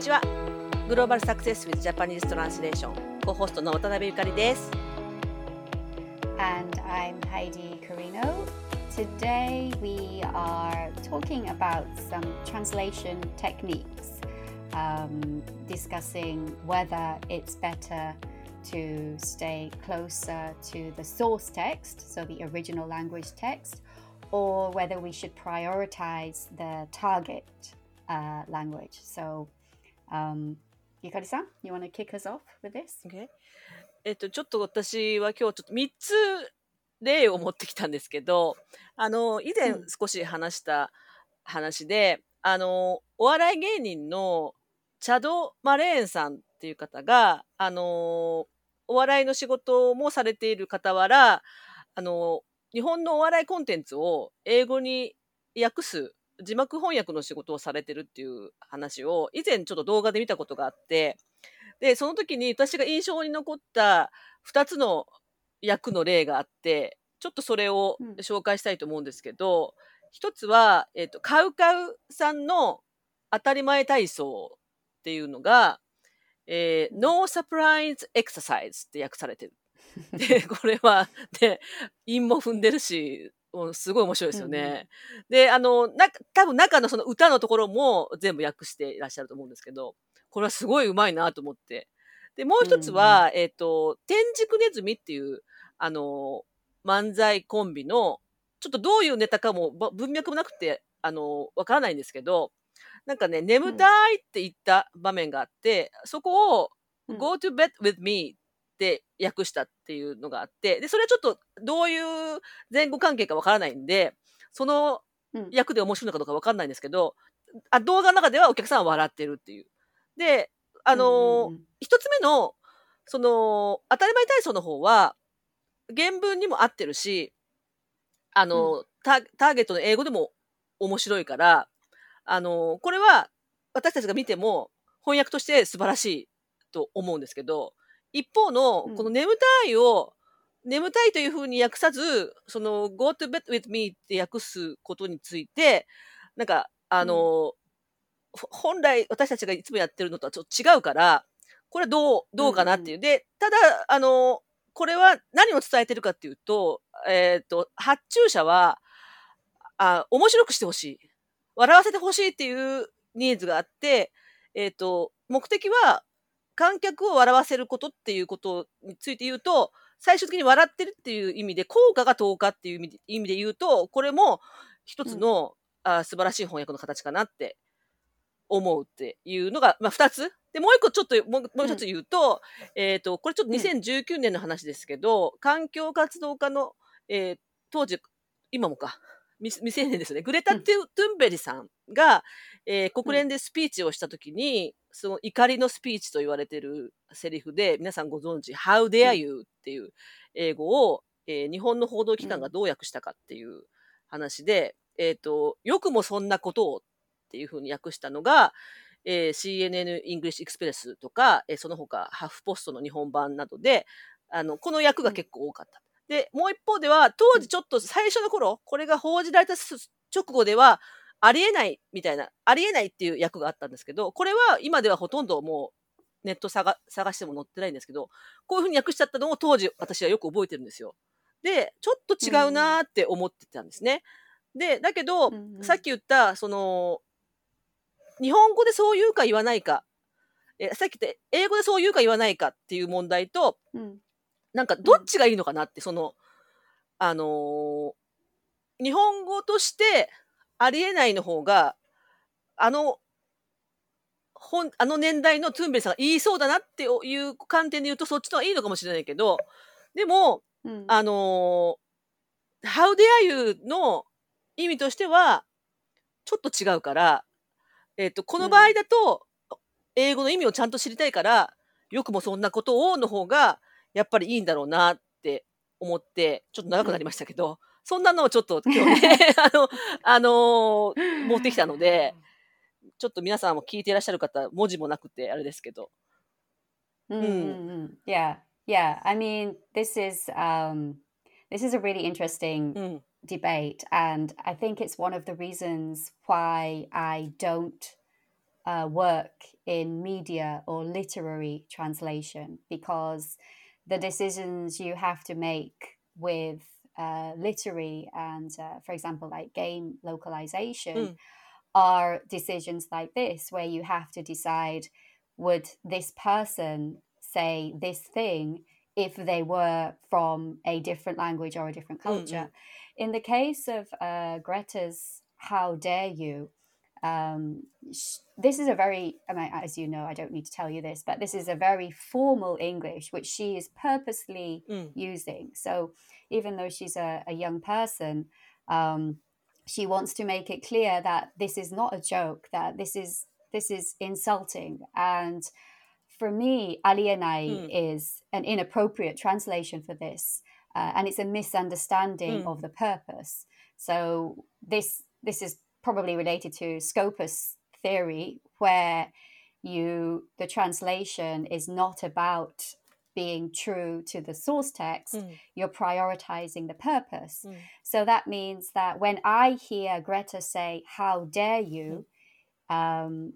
ちはグローバルサクセス with Japanese Translation コホストの渡辺ゆかりです And I'm Heidi Carino. Today we are talking about some translation techniques, um, discussing whether it's better to stay closer to the source text, so the original language text, or whether we should prioritize the target uh, language. So, um, Yukari-san, you want to kick us off with this? Okay. えっと、ちょっと私は今日ちょっと3つ例を持ってきたんですけど、あの、以前少し話した話で、うん、あの、お笑い芸人のチャド・マレーンさんっていう方が、あの、お笑いの仕事もされている傍ら、あの、日本のお笑いコンテンツを英語に訳す字幕翻訳の仕事をされてるっていう話を以前ちょっと動画で見たことがあって、で、その時に私が印象に残った2つの役の例があって、ちょっとそれを紹介したいと思うんですけど、うん、1つは、えっ、ー、と、カウカウさんの当たり前体操っていうのが、えー、No Surprise Exercise って訳されてる。で、これは、で、韻も踏んでるし、すごい面白いですよね。うん、で、あの、な、多分中のその歌のところも全部訳していらっしゃると思うんですけど、これはすごいうまいなと思って。で、もう一つは、うん、えっ、ー、と、天竺ネズミっていう、あの、漫才コンビの、ちょっとどういうネタかも文脈もなくて、あの、わからないんですけど、なんかね、眠たいって言った場面があって、うん、そこを、go to bed with me って訳したっていうのがあって、で、それはちょっとどういう前後関係かわからないんで、その役で面白いのかどうかわかんないんですけど、あ動画の中ではお客さんは笑ってるっていう。で、あのー、一、つ目の、その、当たり前体操の方は、原文にも合ってるし、あの、うん、タターゲットの英語でも面白いから、あの、これは私たちが見ても翻訳として素晴らしいと思うんですけど、一方の、この眠たいを、うん、眠たいというふうに訳さず、その、go to bed with me って訳すことについて、なんか、あの、うん、本来私たちがいつもやってるのとはちょっと違うから、これどう、どうかなっていう。うん、で、ただ、あの、これは何を伝えてるかっていうと、えっ、ー、と、発注者は、あ、面白くしてほしい。笑わせてほしいっていうニーズがあって、えっ、ー、と、目的は観客を笑わせることっていうことについて言うと、最終的に笑ってるっていう意味で、効果が10日っていう意味で言うと、これも一つの、うん、あ素晴らしい翻訳の形かなって思うっていうのが、まあ、2つ。で、もう一個ちょっと、もうもう一つ言うと、うん、えっ、ー、と、これちょっと2019年の話ですけど、うん、環境活動家の、えー、当時、今もか、未成年ですね。グレタ・トゥ,、ンベリさんが、えー、国連でスピーチをしたときに、その怒りのスピーチと言われてるセリフで、皆さんご存知、How dare you っていう英語を、えー、日本の報道機関がどう訳したかっていう話で、えっ、ー、と、よくもそんなことをっていうふうに訳したのが、えー、CNN イングリッシュエクスプレスとか、えー、その他ハーフポストの日本版などで、あの、この役が結構多かった。で、もう一方では、当時ちょっと最初の頃、これが報じられた直後では、ありえないみたいな、ありえないっていう役があったんですけど、これは今ではほとんどもうネット探探しても載ってないんですけど、こういうふうに訳しちゃったのを当時私はよく覚えてるんですよ。で、ちょっと違うなーって思ってたんですね。うん、で、だけど、うんうん、さっき言った、その、日本語でそう言うか言わないか、えさっき言った英語でそう言うか言わないかっていう問題と、うん、なんかどっちがいいのかなって、その、あのー、日本語としてありえないの方が、あの、本、あの年代のトゥンベリさんが言いそうだなっていう観点で言うとそっちの方がいいのかもしれないけど、でも、うん、あのー、How dare you の意味としては、ちょっと違うから、えっ、ー、と、この場合だと、英語の意味をちゃんと知りたいから、よくもそんなことをの方が、やっぱりいいんだろうなって思って、ちょっと長くなりましたけど、そんなのをちょっと今日ね、あの、あのー、持ってきたので、ちょっと皆さんも聞いていらっしゃる方、文字もなくてあれですけど。うん。うん、yeah, yeah. I mean, this is, um, this is a really interesting、うん debate. And I think it's one of the reasons why I don't uh, work in media or literary translation because the decisions you have to make with uh, literary and, uh, for example, like game localization Mm. are decisions like this, where you have to decide would this person say this thing if they were from a different language or a different culture. In the case of uh, Greta's How Dare You, um, sh- this is a very, I mean, as you know, I don't need to tell you this, but this is a very formal English which she is purposely うん。using. So even though she's a, a young person, um, she wants to make it clear that this is not a joke, that this is this is insulting. And for me, alienai Mm. is an inappropriate translation for this, uh, and it's a misunderstanding Mm. of the purpose. So this this is probably related to Skopos theory, where you the translation is not about being true to the source text, mm. you're prioritizing the purpose. Mm. So that means that when I hear Greta say, How dare you? Mm. Um,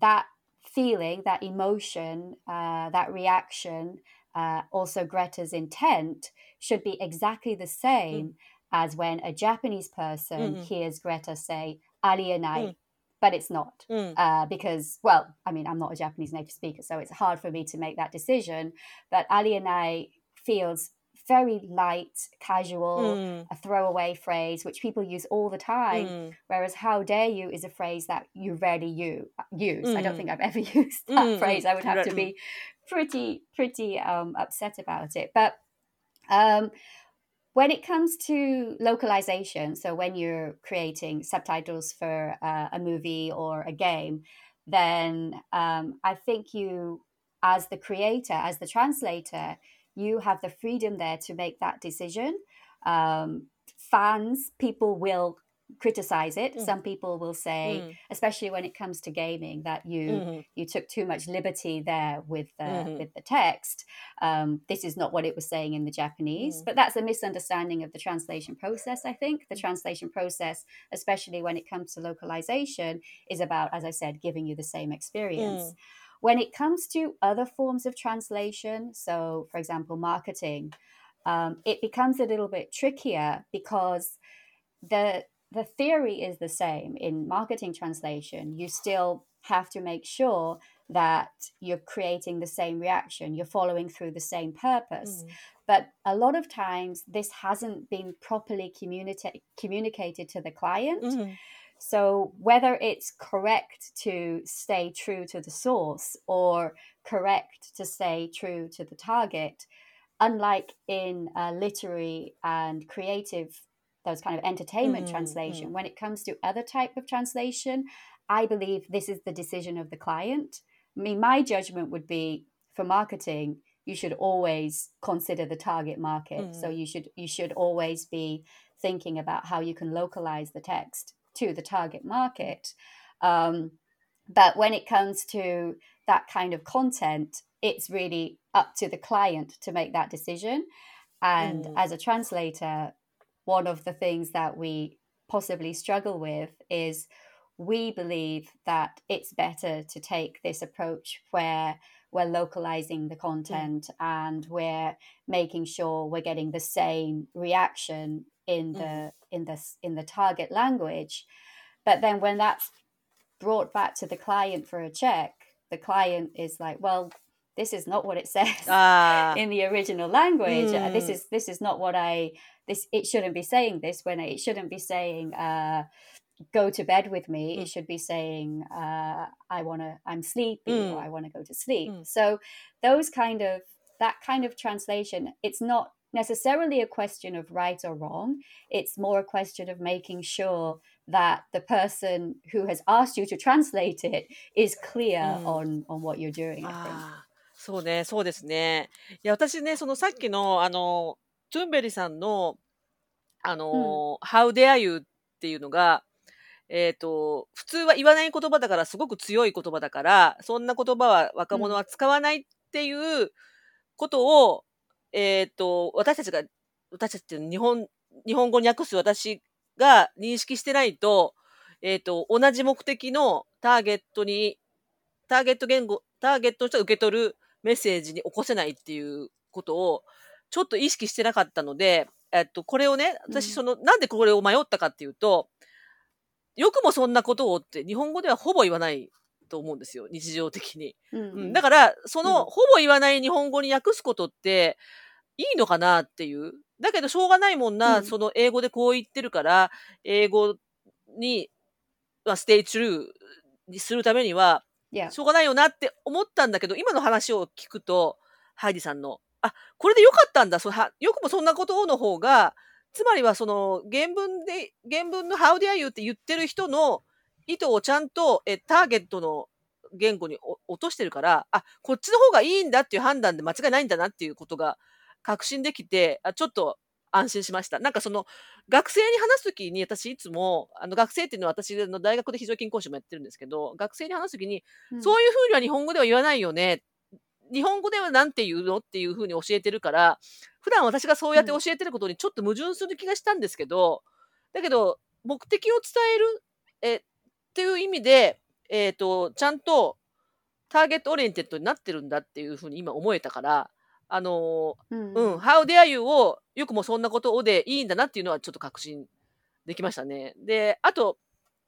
that feeling, that emotion, uh, that reaction, uh, also Greta's intent should be exactly the hmm. same as when a Japanese person mm-hmm. hears Greta say alienai, mm. but it's not. Mm. Uh, because, well, I mean, I'm not a Japanese native speaker, so it's hard for me to make that decision. But alienai feels very light, casual, mm. a throwaway phrase which people use all the time. Mm. Whereas "How dare you" is a phrase that you rarely you, uh, use. Mm. I don't mm. think I've ever used that mm, phrase. I would have to be pretty, pretty um, upset about it. But um, when it comes to localization, so when you're creating subtitles for uh, a movie or a game, then um, I think you, as the creator, as the translator, you have the freedom there to make that decision. Um, fans, people will criticize it. Mm. Some people will say, mm. especially when it comes to gaming, that you mm-hmm. you took too much liberty there with the, mm-hmm. with the text. Um, this is not what it was saying in the Japanese, mm. but that's a misunderstanding of the translation process. I think the mm. translation process, especially when it comes to localization, is about, as I said, giving you the same experience. Mm. When it comes to other forms of translation, so for example, marketing, um, it becomes a little bit trickier because the the theory is the same in marketing translation. You still have to make sure that you're creating the same reaction, you're following through the same purpose. Mm. But a lot of times, this hasn't been properly communicated to the client. Mm. So, whether it's correct to stay true to the source or correct to stay true to the target, unlike in uh, literary and creative those kind of entertainment Mm, translation, mm. when it comes to other type of translation, I believe this is the decision of the client. I mean, my judgment would be for marketing, you should always consider the target market. So Mm. you should you should always be thinking about how you can localize the text to the target market. Um, but when it comes to that kind of content, it's really up to the client to make that decision. And Mm. as a translator, one of the things that we possibly struggle with is we believe that it's better to take this approach where we're localizing the content and we're making sure we're getting the same reaction in mm. the in the in the target language. But then when that's brought back to the client for a check the client is like well this is not what it says ah. in the original language. Mm. This hmm. is this is not what I this it shouldn't be saying this when it shouldn't be saying uh, go to bed with me. Mm. It hmm. should be saying uh, I want to I'm sleepy mm. or hmm. I want to go to sleep. So those kind of that kind of translation, it's not necessarily a question of right or wrong. It's more a question of making sure that the person who has asked you to translate it is clear mm. on on what you're doing. Ah. そうね、そうですね。いや、私ね、そのさっきの、あの、トゥンベリさんの、あの、How dare you っていうのが、えっ、と、普通は言わない言葉だから、すごく強い言葉だから、そんな言葉は若者は使わないっていうことを、えっ、と、私たちが、私たちっていうの日本、日本語に訳す私が認識してないと、えっ、と、同じ目的のターゲットにターゲット言語、ターゲットの人が受け取るメッセージに起こせないっていうことを、ちょっと意識してなかったので、えっと、これをね、私、その、なんでこれを迷ったかっていうと、よくもそんなことをって日本語ではほぼ言わないと思うんですよ、日常的に。うんう、うんんだから、その、うんほぼ言わない日本語に訳すことって、いいのかなっていう。だけど、しょうがないもんな、うんその英語でこう言ってるから、英語に、まあ、ステイチュルーにするためには、Yeah. しょうがないよなって思ったんだけど、今の話を聞くと、ハイディさんの、あ、これでよかったんだ、そはよくもそんなことをの方が、つまりはその原文で、原文の How dare you って言ってる人の意図をちゃんとえターゲットの言語に落としてるから、あ、こっちの方がいいんだっていう判断で間違いないんだなっていうことが確信できて、あちょっと安心しました。なんかその学生に話すときに私いつも、あの学生っていうのは私の大学で非常勤講師もやってるんですけど、学生に話すときに、うんそういうふうには日本語では言わないよね。日本語ではなんて言うのっていうふうに教えてるから、普段私がそうやって教えてることにちょっと矛盾する気がしたんですけど、だけど、目的を伝える、え、っていう意味で、えっ、と、ちゃんとターゲットオリエンテッドになってるんだっていうふうに今思えたから、あのうんうん、How dare you をよくもそんなことをでいいんだなっていうのはちょっと確信できましたね。で、あと、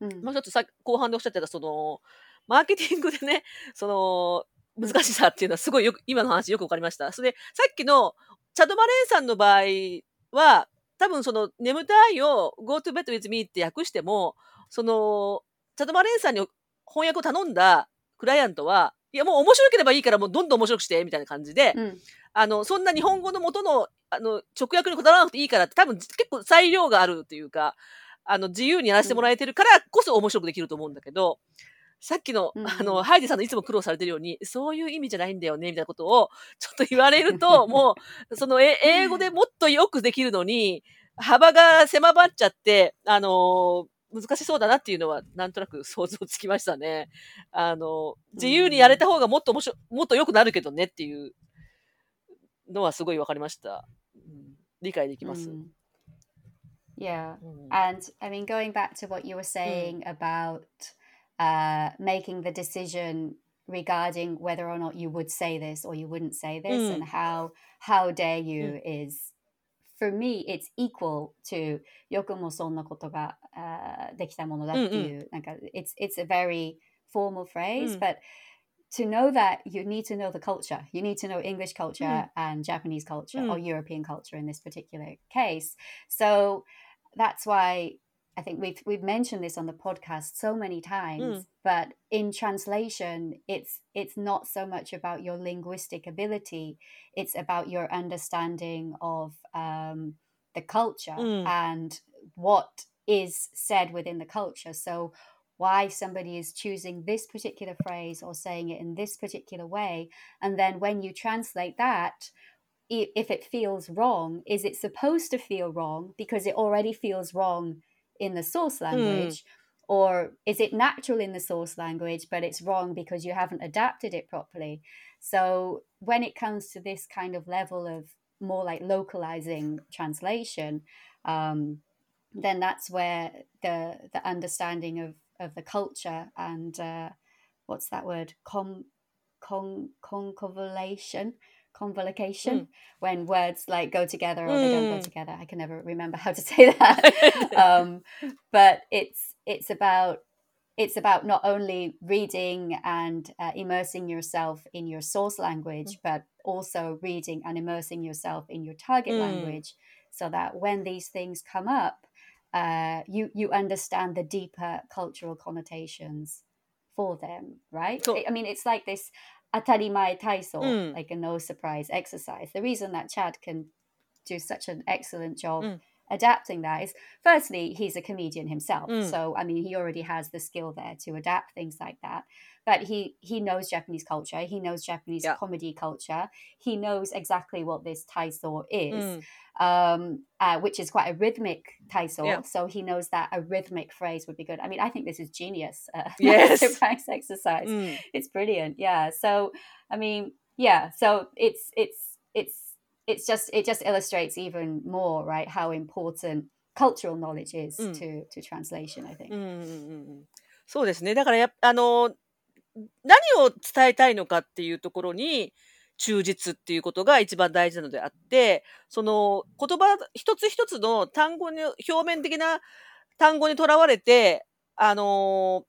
うんもうちょっとさ後半でおっしゃってた、その、マーケティングでね、その、難しさっていうのはすごいよく、今の話よくわかりました。それで、さっきの、チャドマレーンさんの場合は、多分その、眠たいを go to bed with me って訳しても、その、チャドマレーンさんに翻訳を頼んだクライアントは、いやもう面白ければいいからもうどんどん面白くして、みたいな感じで、うん。あの、そんな日本語の元の、あの、直訳にこだわらなくていいからって、多分結構裁量があるというか、あの、自由にやらせてもらえてるからこそ面白くできると思うんだけど、さっきの、うん。あの、ハイジさんのいつも苦労されてるように、そういう意味じゃないんだよね、みたいなことを、ちょっと言われると、もう、その、え英語でもっとよくできるのに、幅が狭まっちゃって、あの難しそうだなっていうのは、なんとなく想像つきましたね。あの、自由にやれた方がもっと面白、もっと良くなるけどねっていうのはすごいわかりました。うん理解できます。Mm. Yeah. うん And I mean, going back to what you were saying about uh, making the decision regarding whether or not you would say this or you wouldn't say this, Mm. and how how dare you is for me it's equal to よくもそんなことが、uh, できたものだっていう、なんか it's it's a very formal phrase, Mm. but to know that you need to know the culture. You need to know English culture Mm. and Japanese culture Mm. or European culture in this particular case. So that's why I think we've we've mentioned this on the podcast so many times. But in translation, it's it's not so much about your linguistic ability; it's about your understanding of um, the culture Mm. and what is said within the culture. So why somebody is choosing this particular phrase or saying it in this particular way. And then when you translate that, if it feels wrong, is it supposed to feel wrong because it already feels wrong in the source language? Or is it natural in the source language, but it's wrong because you haven't adapted it properly? So when it comes to this kind of level of more like localizing translation, um, then that's where the the understanding of of the culture and uh, what's that word? Con con convolation convolution when words like go together or they don't go Mm. together. I can never remember how to say that. Um, but it's it's about it's about not only reading and uh, immersing yourself in your source language but also reading and immersing yourself in your target Mm. language so that when these things come up uh, you you understand the deeper cultural connotations for them right i I mean it's like this atarimae taiso Mm. like a no surprise exercise the reason that chad can do such an excellent job Mm adapting that is firstly he's a comedian himself mm. so i mean he already has the skill there to adapt things like that but he he knows japanese culture he knows japanese yeah. comedy culture he knows exactly what this taiso is mm. um, uh, which is quite a rhythmic taiso yeah. so he knows that a rhythmic phrase would be good i mean i think this is genius uh, yes practice exercise mm. it's brilliant yeah so i mean yeah so it's it's it's it's just it just illustrates even more, right? How important cultural knowledge is Mm. to to translation. I think. うんうんうんうんそうですね。だからやっあの、何を伝えたいのかっていうところに忠実っていうことが一番大事なのであって、その言葉一つ一つの単語に、表面的な単語にとらわれて、あの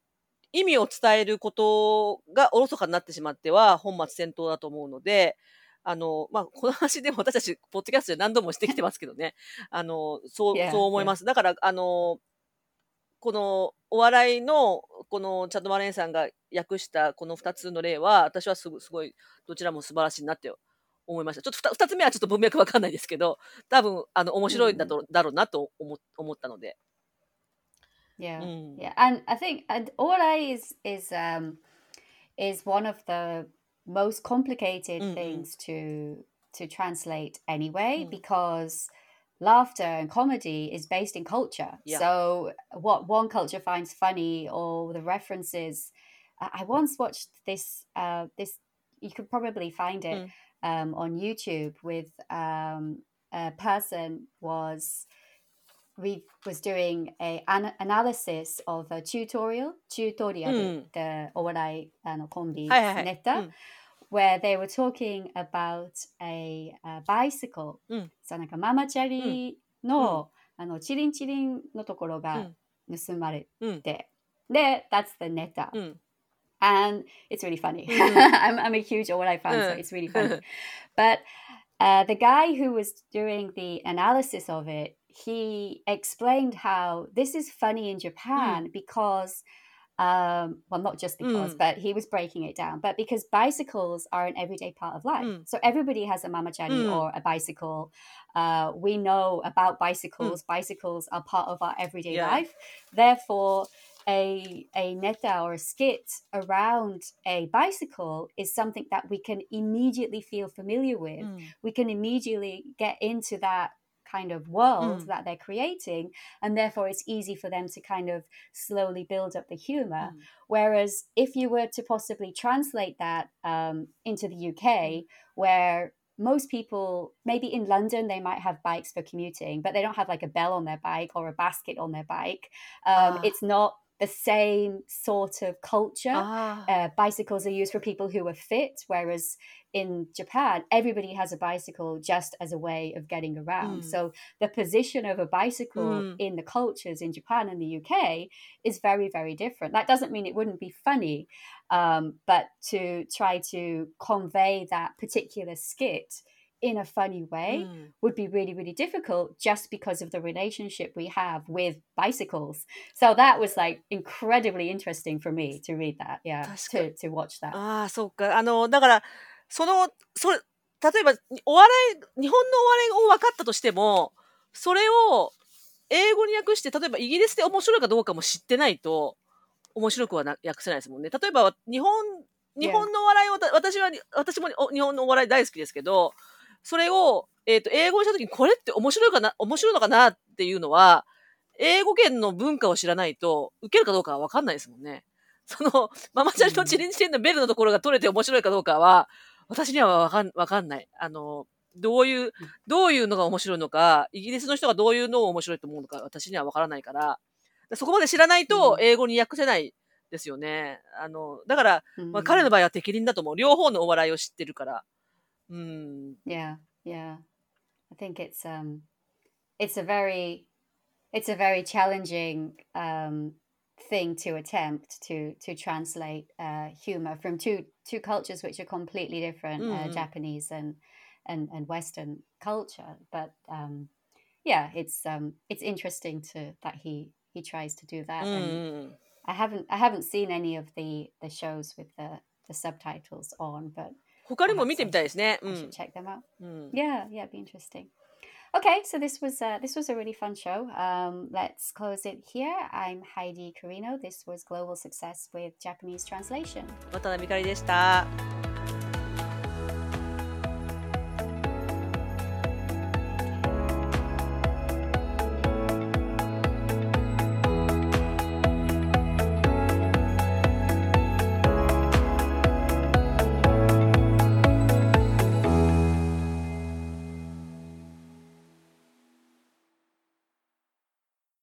意味を伝えることがおろそかになってしまっては本末転倒だと思うので、あの、まあ、この話でも私たち、ポッドキャストで何度もしてきてますけどね。あの、そう、そう思います。だから、あの、このお笑いの、このチャットマレンさんが訳したこの二つの例は、私はすごすごい、どちらも素晴らしいなって思いました。ちょっと二二つ目はちょっと文脈わかんないですけど、多分、あの、面白いんだと、だろうなと思思ったので。Yeah. うん。Yeah, and I think and Orai is is um is one of the most complicated Mm, mm. things to to translate anyway Mm. because laughter and comedy is based in culture. Yeah. So what one culture finds funny or the references I I once watched this uh this you could probably find it um on YouTube with um a person was we was doing a an analysis of a tutorial tutorial うん。 the お笑いあのコンビはいはいはい。ネタ、うん where they were talking about a, a bicycle、うんそうなんかママチャリの、あのチリンチリンのところが盗まれうん。て、で that's the ネタ、うん。 and it's really funny うん。 I'm, I'm a huge お笑い fan う so ん。 it's really funny but uh, the guy who was doing the analysis of it, he explained how this is funny in mm. Japan mm. because, um, well, not just because, mm. but he was breaking it down, but because bicycles are an everyday part of life. Mm. So everybody has a mamachari mm. or a bicycle. Uh, we know about mm. bicycles. Bicycles are part of our everyday yeah. life. Therefore, a, a neta or a skit around a bicycle is something that we can immediately feel familiar with. We can immediately get into that kind of world mm. that they're creating and therefore it's easy for them to kind of slowly build up the humor mm. whereas if you were to possibly translate that um, into the uk mm. where most people maybe in london they might have bikes for commuting but they don't have like a bell on their bike or a basket on their bike um, ah. it's not the same sort of culture. Ah. Uh, bicycles are used for people who are fit, whereas in Japan, everybody has a bicycle just as a way of getting う around. ん。 So the position of a う bicycle ん。 in the cultures in Japan and the UK is very, very different. That doesn't mean it wouldn't be funny, um, but to try to convey that particular skit in a funny う way ん。 would be really, really difficult just because of the relationship we have with bicycles. So that was like incredibly interesting for me to read that. Yeah, 確かに。 to to watch that. ああ、そうか。あの、だから、 その、それ、例えば、お笑い、日本のお笑いを分かったとしても、それを英語に訳して、例えばイギリスで面白いかどうかも知ってないと、面白くはな訳せないですもんね。例えば、日本、日.本のお笑いを、私は、私もお日本のお笑い大好きですけど、それを、えっ、と、英語にしたときに、これって面白いかな、面白いのかなっていうのは、英語圏の文化を知らないと、受けるかどうかは分かんないですもんね。その、ママチャリのチリンチリンのベルのところが取れて面白いかどうかは、私にはわかん、わかんない。あの、どういう、どういうのが面白いのか、イギリスの人がどういうのを面白いと思うのか、私にはわからないから、そこまで知らないとうん英語に訳せないですよね。あの、だから、まあ、Mm. 彼の場合は適輪だと思う。両方のお笑いを知ってるから。うん。Yeah, yeah. I think it's um, it's a very, it's a very challenging um thing to attempt to to translate uh humor from two two cultures which are completely different, uh, Mm. Japanese and and and Western culture. But um, yeah, it's um, it's interesting to that he he tries to do う that ん and うん。 I haven't I haven't seen any of the the shows with the the subtitles on, but 他にも見てみたいですね。う I ん should。check them out. うん。 Yeah, yeah, it'd be interesting. Okay, so this was uh, this was a really fun show. Um, let's close it here. I'm Heidi Carino. This was Global Success with Japanese Translation. 渡辺ゆかりでした。